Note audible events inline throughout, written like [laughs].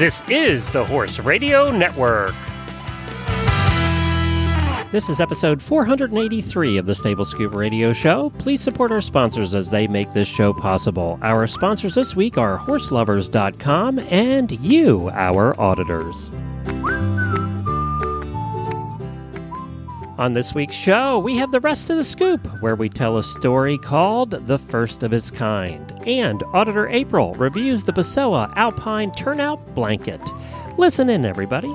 This is the Horse Radio Network. This is episode 483 of the Stable Scoop Radio Show. Please support our sponsors as they make this show possible. Our sponsors this week are horseloverz.com and you, our auditors. On this week's show, we have the rest of the scoop, where we tell a story called The First of Its Kind. And Auditor April reviews the Pessoa Alpine Turnout Blanket. Listen in, everybody.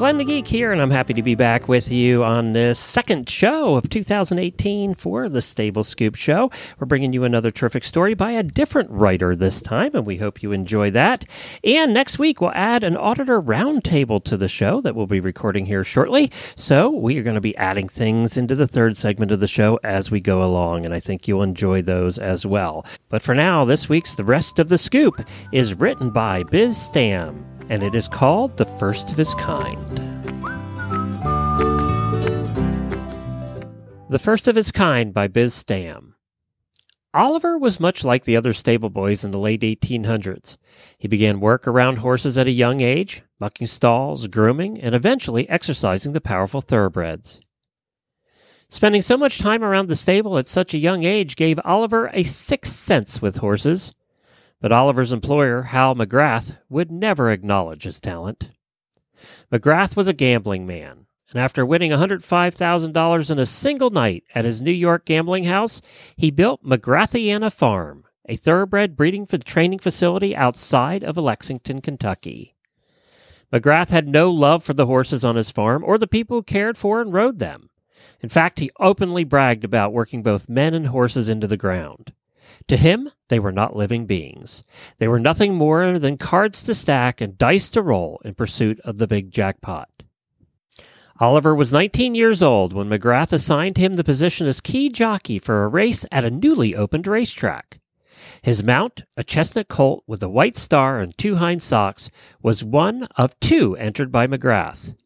Glenn the Geek here, and I'm happy to be back with you on this second show of 2018 for the Stable Scoop Show. We're bringing you another terrific story by a different writer this time, and we hope you enjoy that. And next week, we'll add an auditor roundtable to the show that we'll be recording here shortly. So we are going to be adding things into the third segment of the show as we go along, and I think you'll enjoy those as well. But for now, this week's The Rest of the Scoop is written by Biz Stam and it is called The First of Its Kind. The First of Its Kind by Biz Stam. Oliver was much like the other stable boys in the late 1800s. He began work around horses at a young age, mucking stalls, grooming, and eventually exercising the powerful thoroughbreds. Spending so much time around the stable at such a young age gave Oliver a sixth sense with horses, but Oliver's employer, Hal McGrath, would never acknowledge his talent. McGrath was a gambling man, and after winning $105,000 in a single night at his New York gambling house, he built McGrathiana Farm, a thoroughbred breeding and training facility outside of Lexington, Kentucky. McGrath had no love for the horses on his farm or the people who cared for and rode them. In fact, he openly bragged about working both men and horses into the ground. To him, they were not living beings. They were nothing more than cards to stack and dice to roll in pursuit of the big jackpot. Oliver was 19 years old when McGrath assigned him the position as key jockey for a race at a newly opened racetrack. His mount, a chestnut colt with a white star and two hind socks, was one of two entered by McGrath.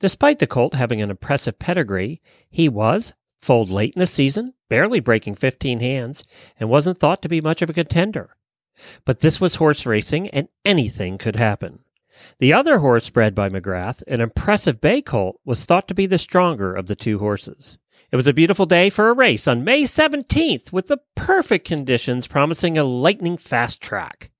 Despite the colt having an impressive pedigree, he was, foaled late in the season, barely breaking 15 hands, and wasn't thought to be much of a contender. But this was horse racing, and anything could happen. The other horse bred by McGrath, an impressive bay colt, was thought to be the stronger of the two horses. It was a beautiful day for a race on May 17th with the perfect conditions promising a lightning fast track.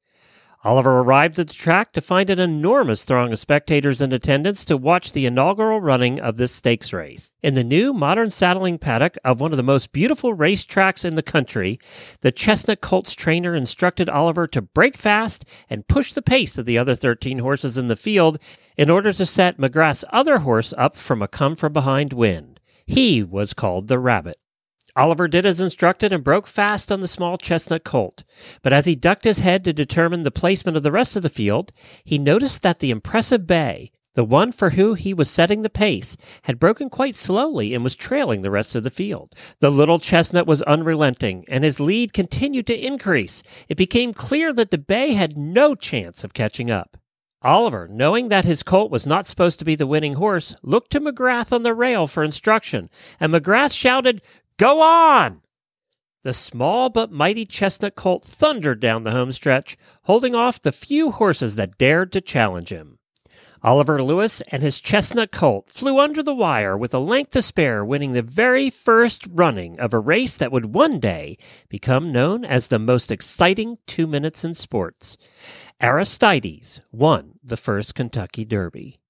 Oliver arrived at the track to find an enormous throng of spectators in attendance to watch the inaugural running of this stakes race. In the new modern saddling paddock of one of the most beautiful racetracks in the country, the Chestnut Colts trainer instructed Oliver to break fast and push the pace of the other 13 horses in the field in order to set McGrath's other horse up from a come from behind win. He was called the Rabbit. Oliver did as instructed and broke fast on the small chestnut colt. But as he ducked his head to determine the placement of the rest of the field, he noticed that the impressive bay, the one for whom he was setting the pace, had broken quite slowly and was trailing the rest of the field. The little chestnut was unrelenting, and his lead continued to increase. It became clear that the bay had no chance of catching up. Oliver, knowing that his colt was not supposed to be the winning horse, looked to McGrath on the rail for instruction, and McGrath shouted, Go on! The small but mighty chestnut colt thundered down the home stretch, holding off the few horses that dared to challenge him. Oliver Lewis and his chestnut colt flew under the wire with a length to spare, winning the very first running of a race that would one day become known as the most exciting two minutes in sports. Aristides won the first Kentucky Derby.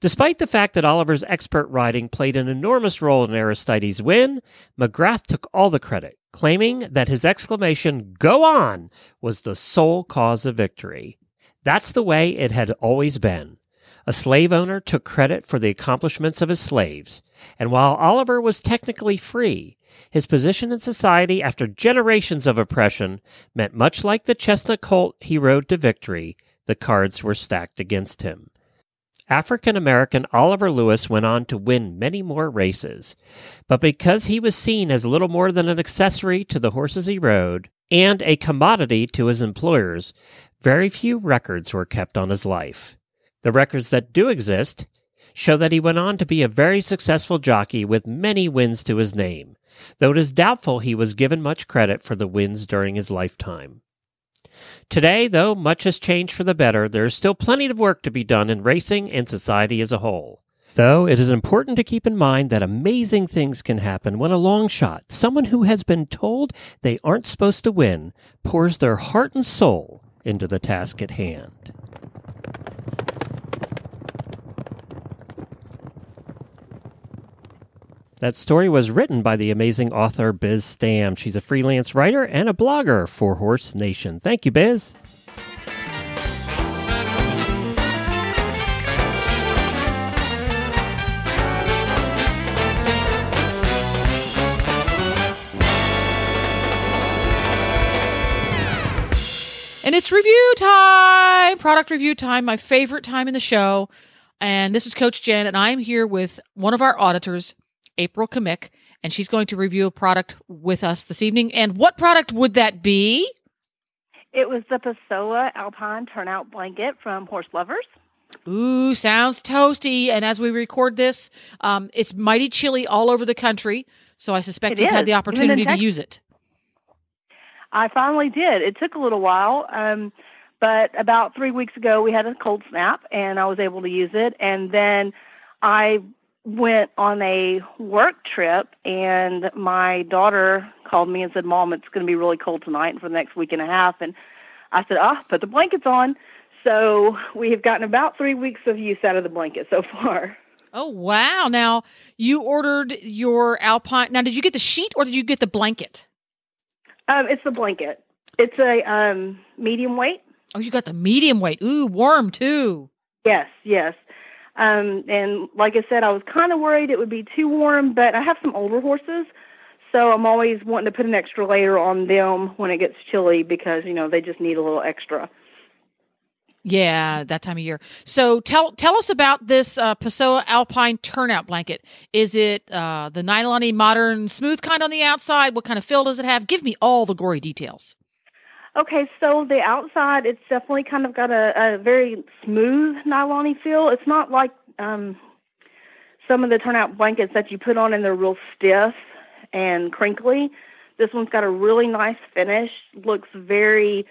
Despite the fact that Oliver's expert riding played an enormous role in Aristides' win, McGrath took all the credit, claiming that his exclamation, Go on! was the sole cause of victory. That's the way it had always been. A slave owner took credit for the accomplishments of his slaves, and while Oliver was technically free, his position in society after generations of oppression meant much like the chestnut colt he rode to victory, the cards were stacked against him. African American Oliver Lewis went on to win many more races, but because he was seen as little more than an accessory to the horses he rode and a commodity to his employers, very few records were kept on his life. The records that do exist show that he went on to be a very successful jockey with many wins to his name, though it is doubtful he was given much credit for the wins during his lifetime. Today, though much has changed for the better, there is still plenty of work to be done in racing and society as a whole. Though it is important to keep in mind that amazing things can happen when a long shot, someone who has been told they aren't supposed to win, pours their heart and soul into the task at hand. That story was written by the amazing author Biz Stam. She's a freelance writer and a blogger for Horse Nation. Thank you, Biz. And it's review time, product review time, my favorite time in the show. And this is Coach Jen, and I'm here with one of our auditors, April Kamick, and she's going to review a product with us this evening. And what product would that be? It was the Pessoa Alpine Turnout Blanket from Horse Lovers. Ooh, sounds toasty. And as we record this, um, it's mighty chilly all over the country. So I suspect It you've had the opportunity to use it. I finally did. It took a little while, um, but about three weeks ago we had a cold snap, and I was able to use it. And then I went on a work trip, and my daughter called me and said, "Mom, it's going to be really cold tonight and for the next week and a half." And I said, "Ah, put the blankets on." So we have gotten about three weeks of use out of the blanket so far. Oh, wow. Now, you ordered your Alpine. Now, did you get the sheet or did you get the blanket? Um, it's the blanket. It's a um, medium weight. Oh, you got the medium weight. Ooh, warm too. Yes, yes. Um, and like I said, I was kind of worried it would be too warm, but I have some older horses, so I'm always wanting to put an extra layer on them when it gets chilly because you know they just need a little extra. Yeah, that time of year. So tell tell us about this uh, Pessoa Alpine turnout blanket. Is it uh, the nylon modern smooth kind on the outside? What kind of fill does it have? Give me all the gory details. Okay, so the outside, it's definitely kind of got a, a very smooth nylon feel. It's not like um, some of the turnout blankets that you put on and they're real stiff and crinkly. This one's got a really nice finish. Looks very.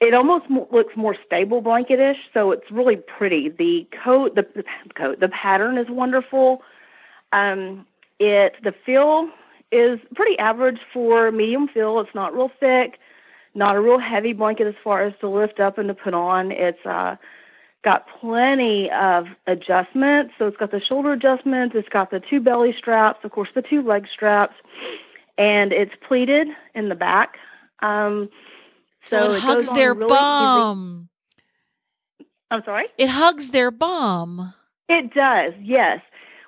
It almost mo- looks more stable blanketish, so it's really pretty. The coat, the, the coat, the pattern is wonderful. Um, it the feel is pretty average for medium feel. It's not real thick not a real heavy blanket as far as to lift up and to put on. It's uh, got plenty of adjustments. So it's got the shoulder adjustments, it's got the two belly straps, of course, the two leg straps, and it's pleated in the back. Um, so, So, it, goes hugs their really easy- bum. I'm sorry? It hugs their bum. It does, yes.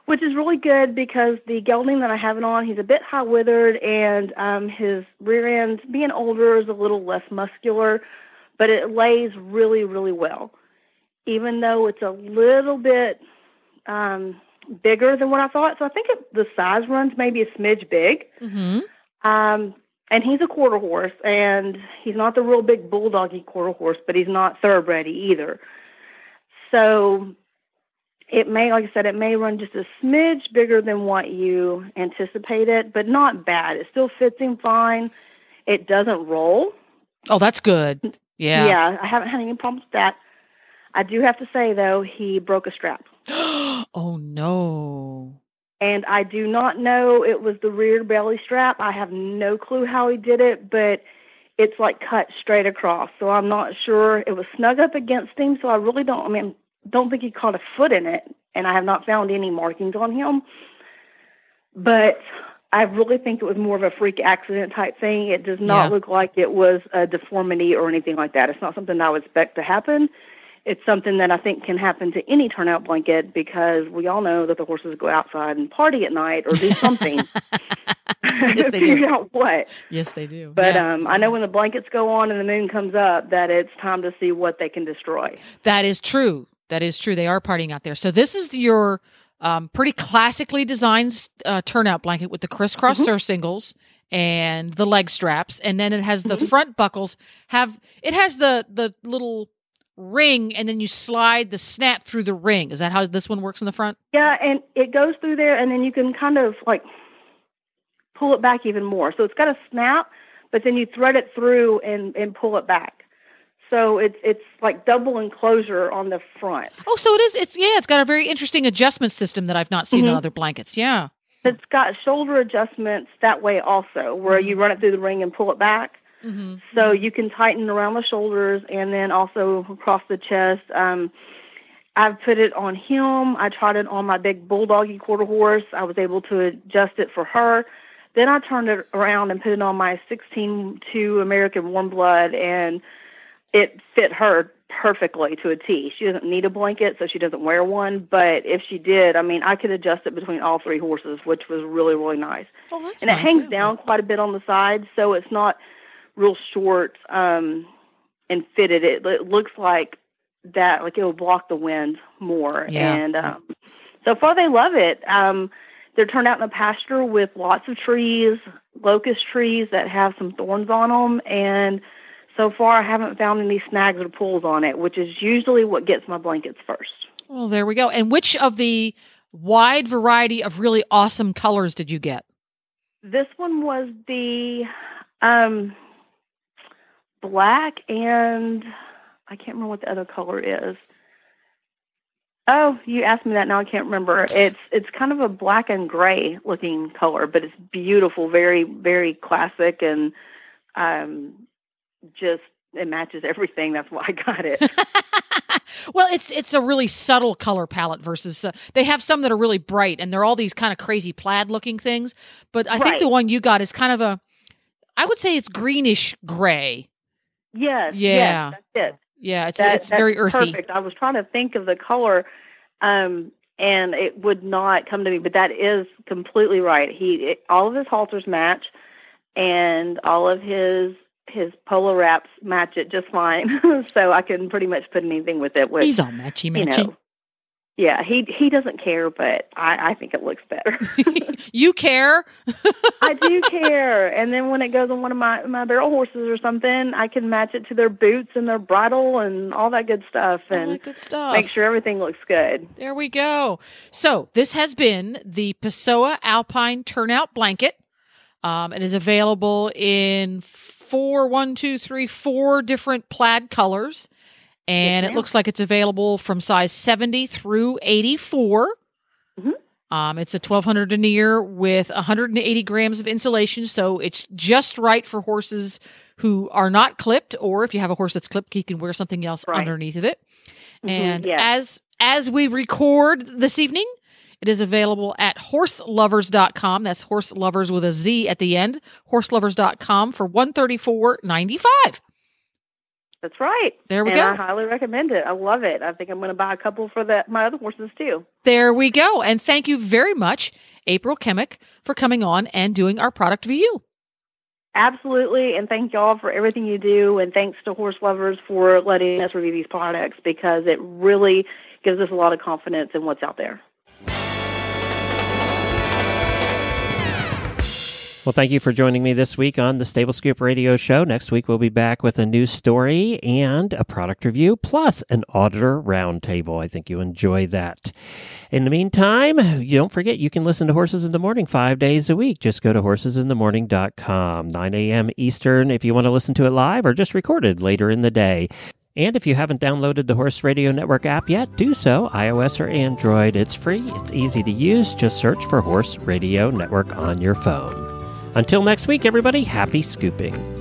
Which is really good because the gelding that I have it on, he's a bit high withered and um his rear end, being older, is a little less muscular, but it lays really, really well. Even though it's a little bit um bigger than what I thought. So I think it, the size runs maybe a smidge big. hmm Um and he's a quarter horse and he's not the real big bulldoggy quarter horse, but he's not thoroughbred either. So it may, like I said, it may run just a smidge bigger than what you anticipated, but not bad. It still fits him fine. It doesn't roll. Oh, that's good. Yeah. yeah, I haven't had any problems with that. I do have to say though, he broke a strap. [gasps] oh no. And I do not know it was the rear belly strap. I have no clue how he did it, but it's like cut straight across. So I'm not sure. It was snug up against him, so I really don't I mean don't think he caught a foot in it and I have not found any markings on him. But I really think it was more of a freak accident type thing. It does not Yeah. look like it was a deformity or anything like that. It's not something I would expect to happen. It's something that I think can happen to any turnout blanket because we all know that the horses go outside and party at night or do [laughs] something. Yes, they Figure [laughs] do. out what. Yes, they do. But Yeah. um, I know when the blankets go on and the moon comes up that it's time to see what they can destroy. That is true. That is true. They are partying out there. So this is your um, pretty classically designed uh, turnout blanket with the crisscross Mhm. surcingles and the leg straps, and then it has the Mhm. front buckles. Have it has the the little ring, and then you slide the snap through the ring. Is that how this one works in the front? Yeah, and it goes through there, and then you can kind of like pull it back even more. So it's got a snap, but then you thread it through and and pull it back. So it's it's like double enclosure on the front. Oh, so it is. It's yeah. It's got a very interesting adjustment system that I've not seen on Mhm. other blankets. Yeah. It's got shoulder adjustments that way also, where you run it through the ring and pull it back. Mm-hmm. So you can tighten around the shoulders and then also across the chest. Um, I've put it on him. I tried it on my big bulldoggy quarter horse. I was able to adjust it for her. Then I turned it around and put it on my 16-2 American Warm Blood, and it fit her perfectly to a T. She doesn't need a blanket, so she doesn't wear one. But if she did, I mean, I could adjust it between all three horses, which was really, really nice Oh, that's and it hangs yeah. down quite a bit on the side, so it's not real short um, and fitted. It, it looks like that, like it will block the wind more. Yeah. And um, so far, they love it. Um, they're turned out in a pasture with lots of trees, locust trees that have some thorns on them, and so far, I haven't found any snags or pulls on it, which is usually what gets my blankets first. Well, there we go. And which of the wide variety of really awesome colors did you get? This one was the um, black and I can't remember what the other color is. Oh, you asked me that now I can't remember. It's it's kind of a black and gray looking color, but it's beautiful, very very classic and um just it matches everything. That's why I got it. [laughs] well, it's it's a really subtle color palette versus uh, they have some that are really bright and they're all these kind of crazy plaid looking things. But I think the one you got is kind of a, I would say it's greenish gray. yes, Yeah. yes, that's it. Yeah, it's That- it's very earthy. Perfect. I was trying to think of the color, um, and it would not come to me. But that is completely right. He it, all of his halters match, and all of his his polo wraps match it just fine. [laughs] so I can pretty much put anything with it. With He's all matchy you matchy. know, yeah, he he doesn't care, but I I think it looks better. [laughs] [laughs] you care? I do care. And then when it goes on one of my my barrel horses or something, I can match it to their boots and their bridle and all that good stuff, All and that good stuff. make sure everything looks good. There we go. So this has been the Pessoa Alpine Turnout Blanket. Um, it is available in four, one, two, three, four different plaid colors, and Yes, it looks like it's available from size seventy through eighty-four. Mhm. Um, it's a 1200 denier with 180 grams of insulation, so it's just right for horses who are not clipped, or if you have a horse that's clipped, he can wear something else Right. underneath of it. Mhm, And yes. as as we record this evening, it is available at horseloverz.com. That's horse lovers with a Z at the end. Horseloverz.com for 134.95. That's right. There we and go. I highly recommend it. I love it. I think I'm going to buy a couple for the, my other horses too. There we go. And thank you very much, April Kemick, for coming on and doing our product review. Absolutely. And thank y'all for everything you do. And thanks to Horse Lovers for letting us review these products because it really gives us a lot of confidence in what's out there. Well, thank you for joining me this week on the Stable Scoop Radio Show. Next week, we'll be back with a new story and a product review, plus an auditor roundtable. I think you enjoy that. In the meantime, you don't forget you can listen to Horses in the Morning five days a week. Just go to horsesinthemorning.com, 9 a.m. Eastern if you want to listen to it live or just recorded later in the day. And if you haven't downloaded the Horse Radio Network app yet, do so, iOS or Android. It's free, it's easy to use. Just search for Horse Radio Network on your phone. Until next week, everybody, happy scooping.